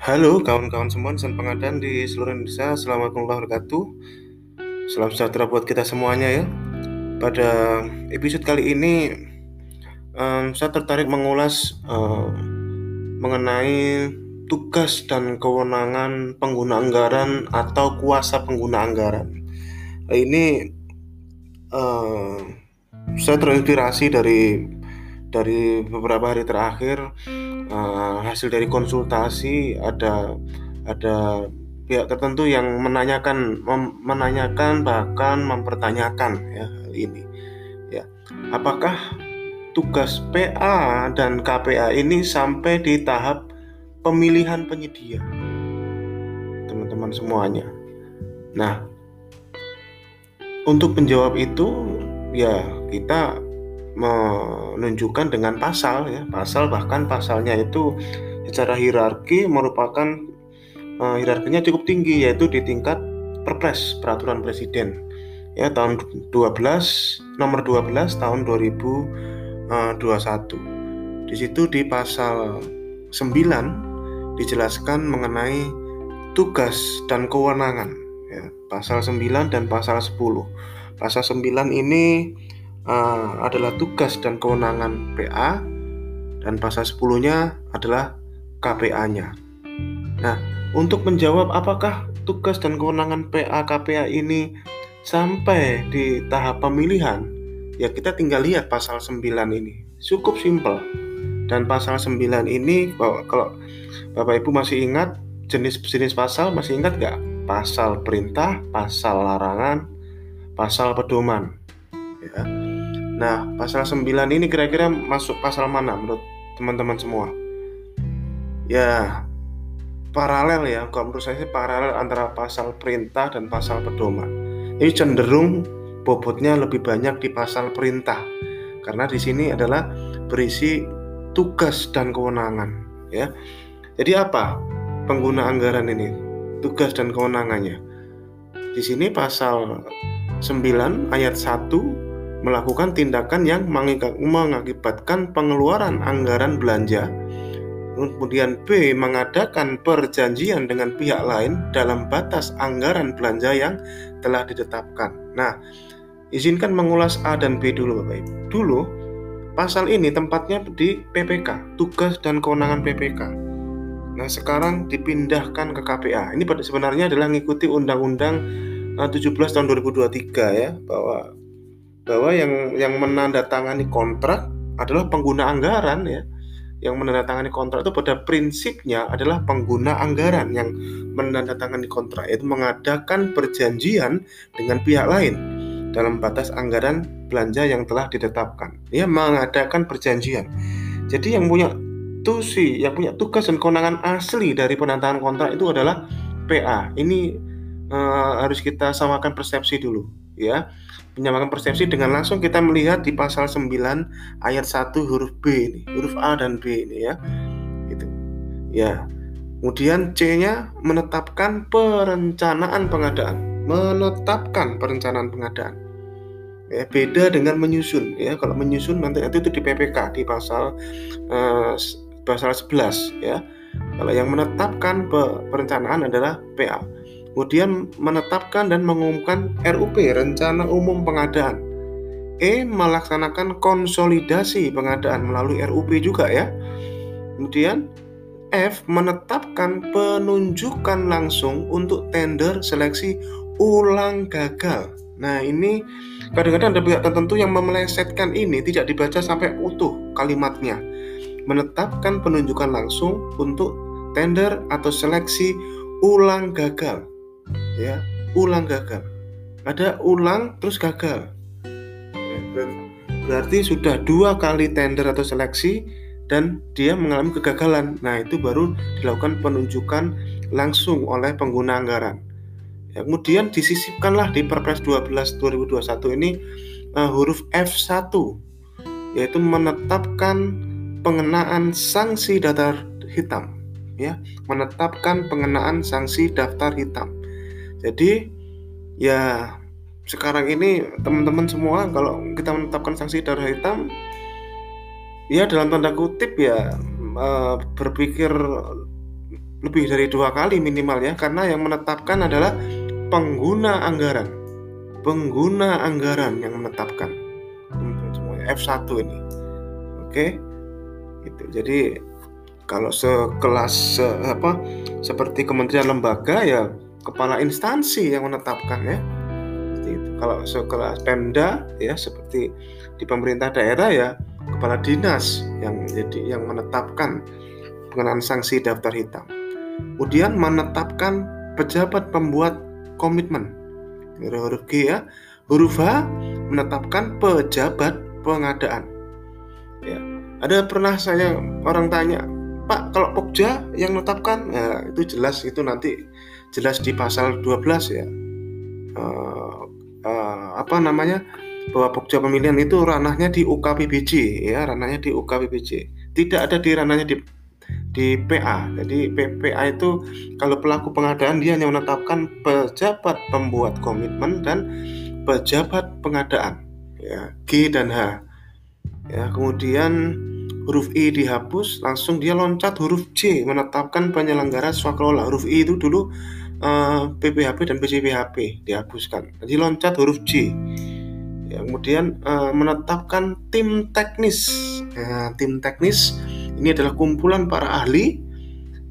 Halo kawan-kawan semua insan pengadaan di seluruh Indonesia Assalamualaikum warahmatullahi wabarakatuh. Salam sejahtera buat kita semuanya ya. Pada episode kali ini um, Saya tertarik mengulas um, Mengenai tugas dan kewenangan pengguna anggaran Atau kuasa pengguna anggaran. Nah, Ini um, Saya terinspirasi dari Dari beberapa hari terakhir uh, hasil dari konsultasi ada ada pihak tertentu yang menanyakan mem, menanyakan bahkan mempertanyakan ya hal ini. Ya apakah tugas PA dan KPA ini sampai di tahap pemilihan penyedia? Teman-teman semuanya. Nah untuk menjawab itu ya kita menunjukkan dengan pasal ya. Pasal bahkan pasalnya itu secara hierarki merupakan uh, hierarkinya cukup tinggi yaitu di tingkat perpres peraturan presiden. Ya tahun 12 nomor 12 tahun 2021 eh, di situ di pasal 9 dijelaskan mengenai tugas dan kewenangan. Ya pasal 9 dan pasal 10 pasal 9 ini uh, adalah tugas dan kewenangan PA dan pasal 10-nya adalah KPA-nya. Nah, untuk menjawab apakah tugas dan kewenangan PA KPA ini sampai di tahap pemilihan, ya kita tinggal lihat pasal 9 ini. Cukup simpel. Dan pasal 9 ini kalau Bapak Ibu masih ingat jenis-jenis pasal masih ingat nggak? Pasal perintah, pasal larangan, pasal pedoman. Ya. Nah, pasal 9 ini kira-kira masuk pasal mana menurut teman-teman semua? Ya, paralel ya. Kalau menurut saya sih paralel antara pasal perintah dan pasal pedoman. Ini cenderung bobotnya lebih banyak di pasal perintah. Karena di sini adalah berisi tugas dan kewenangan, ya. Jadi apa pengguna anggaran ini? Tugas dan kewenangannya. Di sini pasal 9 ayat 1 melakukan tindakan yang mengakibatkan pengeluaran anggaran belanja. Kemudian B mengadakan perjanjian dengan pihak lain dalam batas anggaran belanja yang telah ditetapkan. Nah, izinkan mengulas A dan B dulu Bapak Ibu. Dulu pasal ini tempatnya di PPK, tugas dan kewenangan PPK. Nah, sekarang dipindahkan ke KPA. Ini sebenarnya adalah mengikuti Undang-Undang 17 eh, tahun 2023 ya, bahwa bahwa yang yang menandatangani kontrak adalah pengguna anggaran ya. Yang menandatangani kontrak itu pada prinsipnya adalah pengguna anggaran yang menandatangani kontrak itu mengadakan perjanjian dengan pihak lain dalam batas anggaran belanja yang telah ditetapkan. Ya, mengadakan perjanjian. Jadi yang punya tusi, yang punya tugas dan kewenangan asli dari penandatangan kontrak itu adalah PA. Ini uh, harus kita samakan persepsi dulu, ya menyamakan persepsi dengan langsung kita melihat di pasal 9 ayat 1 huruf B ini, huruf A dan B ini ya. Itu. Ya. Kemudian C-nya menetapkan perencanaan pengadaan, menetapkan perencanaan pengadaan. Ya, beda dengan menyusun ya. Kalau menyusun nanti itu, itu di PPK di pasal uh, pasal 11 ya. Kalau yang menetapkan perencanaan adalah PA kemudian menetapkan dan mengumumkan RUP Rencana Umum Pengadaan. E melaksanakan konsolidasi pengadaan melalui RUP juga ya. Kemudian F menetapkan penunjukan langsung untuk tender seleksi ulang gagal. Nah, ini kadang-kadang ada pihak tertentu yang memelesetkan ini tidak dibaca sampai utuh kalimatnya. Menetapkan penunjukan langsung untuk tender atau seleksi ulang gagal ya. Ulang gagal. Ada ulang terus gagal. Berarti sudah dua kali tender atau seleksi dan dia mengalami kegagalan. Nah itu baru dilakukan penunjukan langsung oleh pengguna anggaran. Ya, kemudian disisipkanlah di Perpres 12 2021 ini uh, huruf F1 yaitu menetapkan pengenaan sanksi daftar hitam ya. Menetapkan pengenaan sanksi daftar hitam jadi ya sekarang ini teman-teman semua kalau kita menetapkan sanksi darah hitam ya dalam tanda kutip ya uh, berpikir lebih dari dua kali minimal ya. Karena yang menetapkan adalah pengguna anggaran. Pengguna anggaran yang menetapkan. F1 ini. Oke? Itu. Jadi kalau sekelas se, apa seperti kementerian lembaga ya kepala instansi yang menetapkan ya seperti itu kalau sekelas Pemda ya seperti di pemerintah daerah ya kepala dinas yang jadi yang menetapkan pengenaan sanksi daftar hitam Kemudian menetapkan pejabat pembuat komitmen. Huruf G ya. Huruf H menetapkan pejabat pengadaan. Ya. Ada pernah saya orang tanya, Pak, kalau Pokja yang menetapkan, ya itu jelas itu nanti jelas di pasal 12 ya. Uh, uh, apa namanya? bahwa Pokja pemilihan itu ranahnya di UKPBJ ya, ranahnya di UKPBJ. Tidak ada di ranahnya di di PA. Jadi PPA itu kalau pelaku pengadaan dia hanya menetapkan pejabat pembuat komitmen dan pejabat pengadaan. Ya, G dan H. Ya, kemudian huruf I dihapus, langsung dia loncat huruf C menetapkan penyelenggara swakelola. Huruf I itu dulu uh, eh, PPHP dan PCPHP dihapuskan. Jadi loncat huruf C. Ya, kemudian uh, menetapkan tim teknis. Ya, tim teknis ini adalah kumpulan para ahli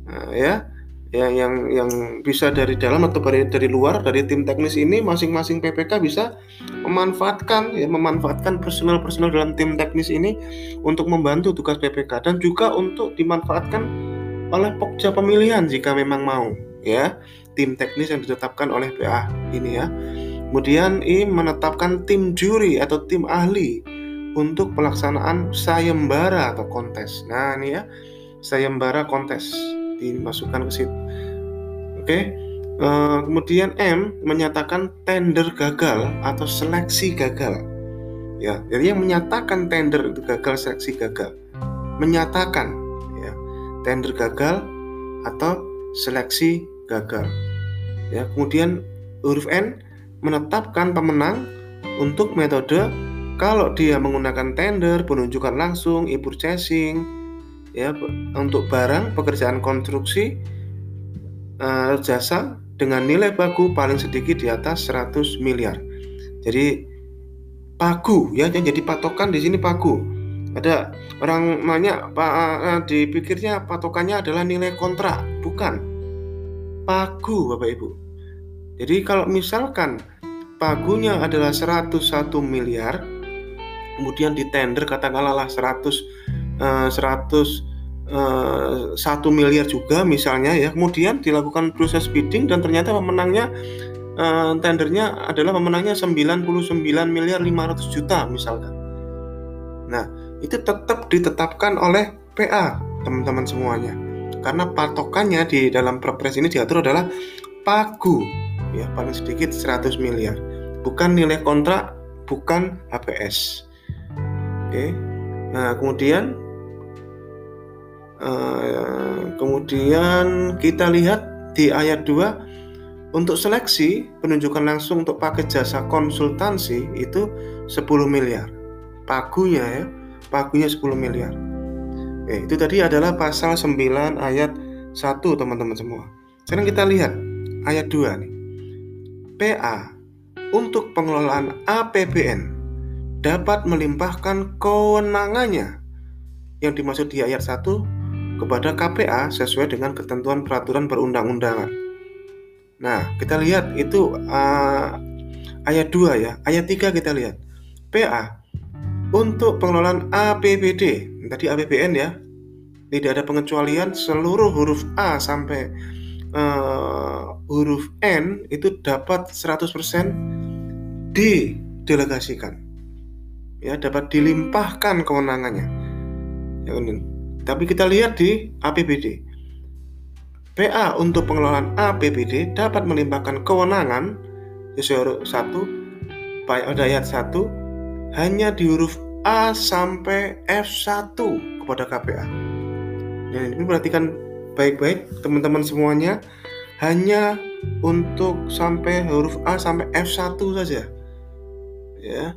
uh, ya yang yang yang bisa dari dalam atau dari dari luar dari tim teknis ini masing-masing PPK bisa memanfaatkan ya memanfaatkan personal-personal dalam tim teknis ini untuk membantu tugas PPK dan juga untuk dimanfaatkan oleh pokja pemilihan jika memang mau ya tim teknis yang ditetapkan oleh PA ini ya kemudian I menetapkan tim juri atau tim ahli untuk pelaksanaan sayembara atau kontes. Nah, ini ya, sayembara kontes dimasukkan ke situ. Oke. Uh, kemudian M menyatakan tender gagal atau seleksi gagal. Ya, jadi yang menyatakan tender itu gagal, seleksi gagal. Menyatakan ya, tender gagal atau seleksi gagal. Ya, kemudian huruf N menetapkan pemenang untuk metode kalau dia menggunakan tender, penunjukan langsung, e-purchasing, ya untuk barang, pekerjaan konstruksi, uh, jasa dengan nilai pagu paling sedikit di atas 100 miliar. Jadi pagu ya, jadi patokan di sini pagu. Ada orang nanya, Pak, uh, dipikirnya patokannya adalah nilai kontrak, bukan pagu, Bapak Ibu. Jadi kalau misalkan pagunya adalah 101 miliar, kemudian di tender katakanlah 100 uh, 100 uh, 1 miliar juga misalnya ya kemudian dilakukan proses bidding dan ternyata pemenangnya uh, tendernya adalah pemenangnya 99 miliar 500 juta misalkan nah itu tetap ditetapkan oleh PA teman-teman semuanya karena patokannya di dalam perpres ini diatur adalah pagu ya paling sedikit 100 miliar bukan nilai kontrak bukan HPS Oke. Nah, kemudian uh, kemudian kita lihat di ayat 2 untuk seleksi penunjukan langsung untuk paket jasa konsultansi itu 10 miliar. Pagunya ya, pagunya 10 miliar. Oke, itu tadi adalah pasal 9 ayat 1 teman-teman semua. Sekarang kita lihat ayat 2 nih. PA untuk pengelolaan APBN dapat melimpahkan kewenangannya yang dimaksud di ayat 1 kepada KPA sesuai dengan ketentuan peraturan perundang-undangan. Nah, kita lihat itu uh, ayat 2 ya. Ayat 3 kita lihat. PA untuk pengelolaan APBD, tadi APBN ya. Tidak ada pengecualian seluruh huruf A sampai uh, huruf N itu dapat 100% didelegasikan ya dapat dilimpahkan kewenangannya. Ya, tapi kita lihat di APBD. PA untuk pengelolaan APBD dapat melimpahkan kewenangan sesuai satu pada ayat 1 hanya di huruf A sampai F1 kepada KPA. Dan ini perhatikan baik-baik teman-teman semuanya hanya untuk sampai huruf A sampai F1 saja. Ya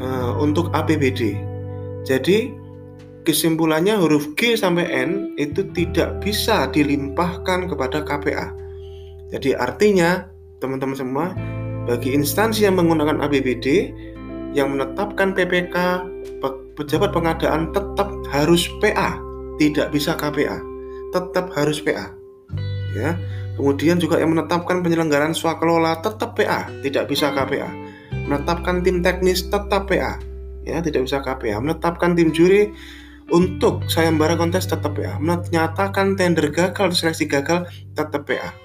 uh, untuk APBD. Jadi kesimpulannya huruf G sampai N itu tidak bisa dilimpahkan kepada KPA. Jadi artinya teman-teman semua bagi instansi yang menggunakan APBD yang menetapkan PPK pejabat pengadaan tetap harus PA, tidak bisa KPA. Tetap harus PA. Ya. Kemudian juga yang menetapkan penyelenggaraan swakelola tetap PA, tidak bisa KPA. Menetapkan tim teknis tetap PA, ya tidak bisa KPA. Menetapkan tim juri untuk sayembara kontes tetap PA. Menyatakan tender gagal, seleksi gagal tetap PA.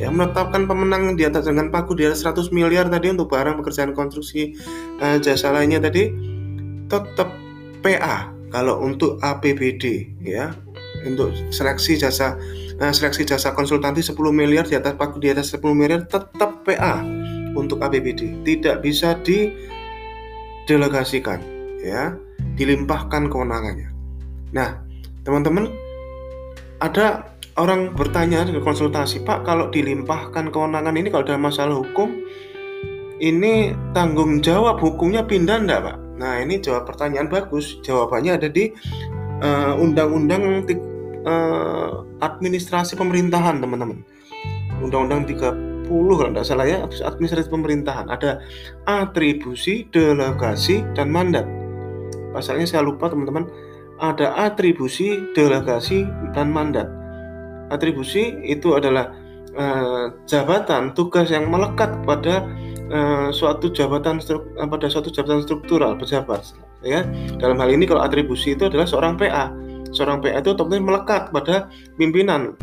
Ya, menetapkan pemenang di atas dengan pagu di atas 100 miliar tadi untuk barang pekerjaan konstruksi eh, jasa lainnya tadi tetap PA kalau untuk APBD ya. Untuk seleksi jasa eh, seleksi jasa konsultansi 10 miliar di atas pagu di atas 10 miliar tetap PA untuk APBD tidak bisa didelegasikan ya. Dilimpahkan kewenangannya. Nah teman-teman ada orang bertanya ke konsultasi, Pak, kalau dilimpahkan kewenangan ini kalau dalam masalah hukum, ini tanggung jawab hukumnya pindah enggak, Pak? Nah, ini jawab pertanyaan bagus. Jawabannya ada di uh, Undang-Undang uh, Administrasi Pemerintahan, teman-teman. Undang-Undang 30 kalau tidak salah ya, administrasi pemerintahan. Ada atribusi, delegasi, dan mandat. Pasalnya saya lupa, teman-teman. Ada atribusi, delegasi, dan mandat atribusi itu adalah uh, jabatan tugas yang melekat pada uh, suatu jabatan uh, pada suatu jabatan struktural pejabat ya dalam hal ini kalau atribusi itu adalah seorang PA seorang PA itu otomatis melekat pada pimpinan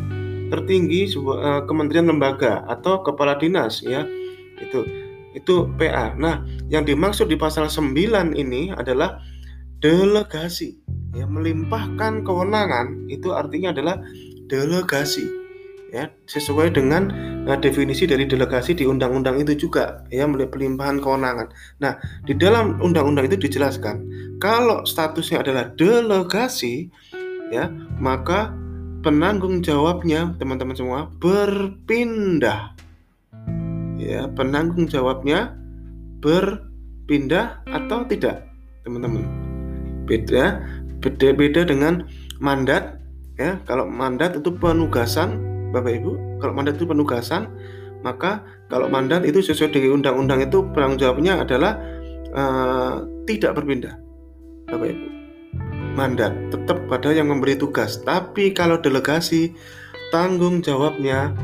tertinggi sebuah uh, kementerian lembaga atau kepala dinas ya itu itu PA. Nah, yang dimaksud di pasal 9 ini adalah delegasi. Ya, melimpahkan kewenangan itu artinya adalah delegasi ya sesuai dengan uh, definisi dari delegasi di undang-undang itu juga ya pelimpahan kewenangan. Nah, di dalam undang-undang itu dijelaskan kalau statusnya adalah delegasi ya, maka penanggung jawabnya teman-teman semua berpindah. Ya, penanggung jawabnya berpindah atau tidak, teman-teman. Beda beda beda dengan mandat ya kalau mandat itu penugasan Bapak Ibu kalau mandat itu penugasan maka kalau mandat itu sesuai dengan undang-undang itu penanggung jawabnya adalah uh, tidak berpindah Bapak Ibu. Mandat tetap pada yang memberi tugas tapi kalau delegasi tanggung jawabnya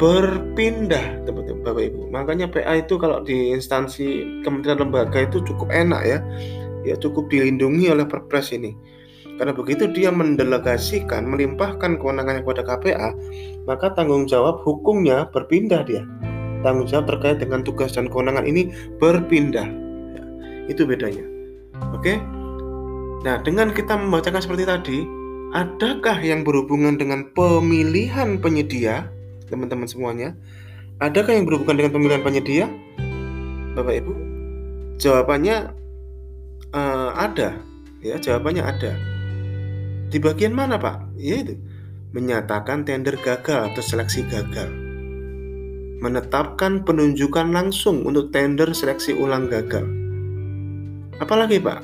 berpindah teman-teman Bapak Ibu. Makanya PA itu kalau di instansi kementerian lembaga itu cukup enak ya ya cukup dilindungi oleh perpres ini karena begitu dia mendelegasikan, melimpahkan kewenangannya kepada KPA, maka tanggung jawab hukumnya berpindah dia. Tanggung jawab terkait dengan tugas dan kewenangan ini berpindah. Ya, itu bedanya. Oke? Nah, dengan kita membacakan seperti tadi, adakah yang berhubungan dengan pemilihan penyedia, teman-teman semuanya? Adakah yang berhubungan dengan pemilihan penyedia? Bapak Ibu? Jawabannya uh, ada. Ya, jawabannya ada. Di bagian mana Pak? Yaitu menyatakan tender gagal atau seleksi gagal. Menetapkan penunjukan langsung untuk tender seleksi ulang gagal. Apalagi Pak?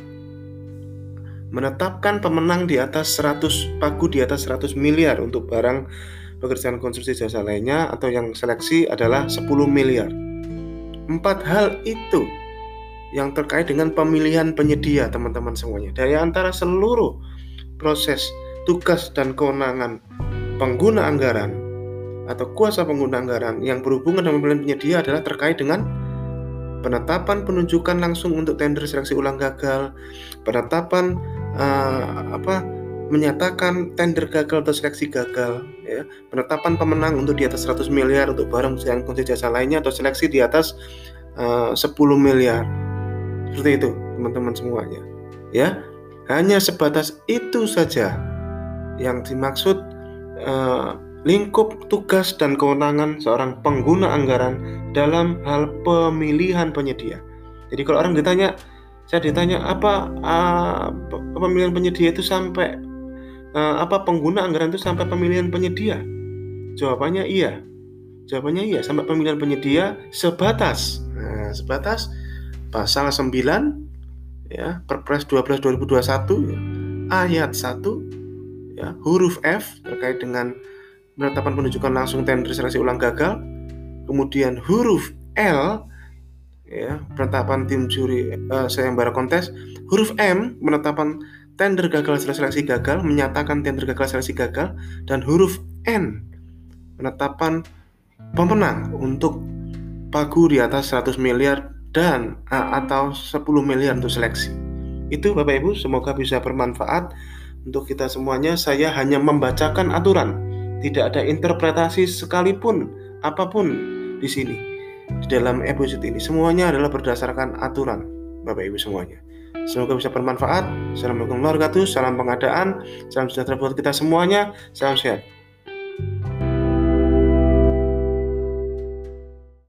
Menetapkan pemenang di atas 100 pagu di atas 100 miliar untuk barang pekerjaan konstruksi jasa lainnya atau yang seleksi adalah 10 miliar. Empat hal itu yang terkait dengan pemilihan penyedia teman-teman semuanya. Dari antara seluruh proses tugas dan kewenangan pengguna anggaran atau kuasa pengguna anggaran yang berhubungan dengan pemilihan penyedia adalah terkait dengan penetapan penunjukan langsung untuk tender seleksi ulang gagal, penetapan uh, apa menyatakan tender gagal atau seleksi gagal, ya, penetapan pemenang untuk di atas 100 miliar untuk barang dan konsesi jasa lainnya atau seleksi di atas uh, 10 miliar. Seperti itu, teman-teman semuanya. Ya, hanya sebatas itu saja yang dimaksud uh, lingkup tugas dan kewenangan seorang pengguna anggaran dalam hal pemilihan penyedia. Jadi kalau orang ditanya, saya ditanya apa uh, pemilihan penyedia itu sampai uh, apa pengguna anggaran itu sampai pemilihan penyedia? Jawabannya iya. Jawabannya iya sampai pemilihan penyedia sebatas. Nah, sebatas pasal 9 ya Perpres 12 2021 ya, ayat 1 ya, huruf F terkait dengan penetapan penunjukan langsung tender seleksi ulang gagal. Kemudian huruf L ya, penetapan tim juri uh, sayembara kontes. Huruf M penetapan tender gagal seleksi gagal, menyatakan tender gagal seleksi gagal dan huruf N penetapan pemenang untuk pagu di atas 100 miliar dan uh, atau 10 miliar untuk seleksi. Itu Bapak Ibu, semoga bisa bermanfaat untuk kita semuanya. Saya hanya membacakan aturan, tidak ada interpretasi sekalipun apa pun di sini. Di dalam episode ini semuanya adalah berdasarkan aturan, Bapak Ibu semuanya. Semoga bisa bermanfaat. Assalamualaikum warahmatullahi wabarakatuh. Salam pengadaan. Salam sejahtera buat kita semuanya. Salam sehat.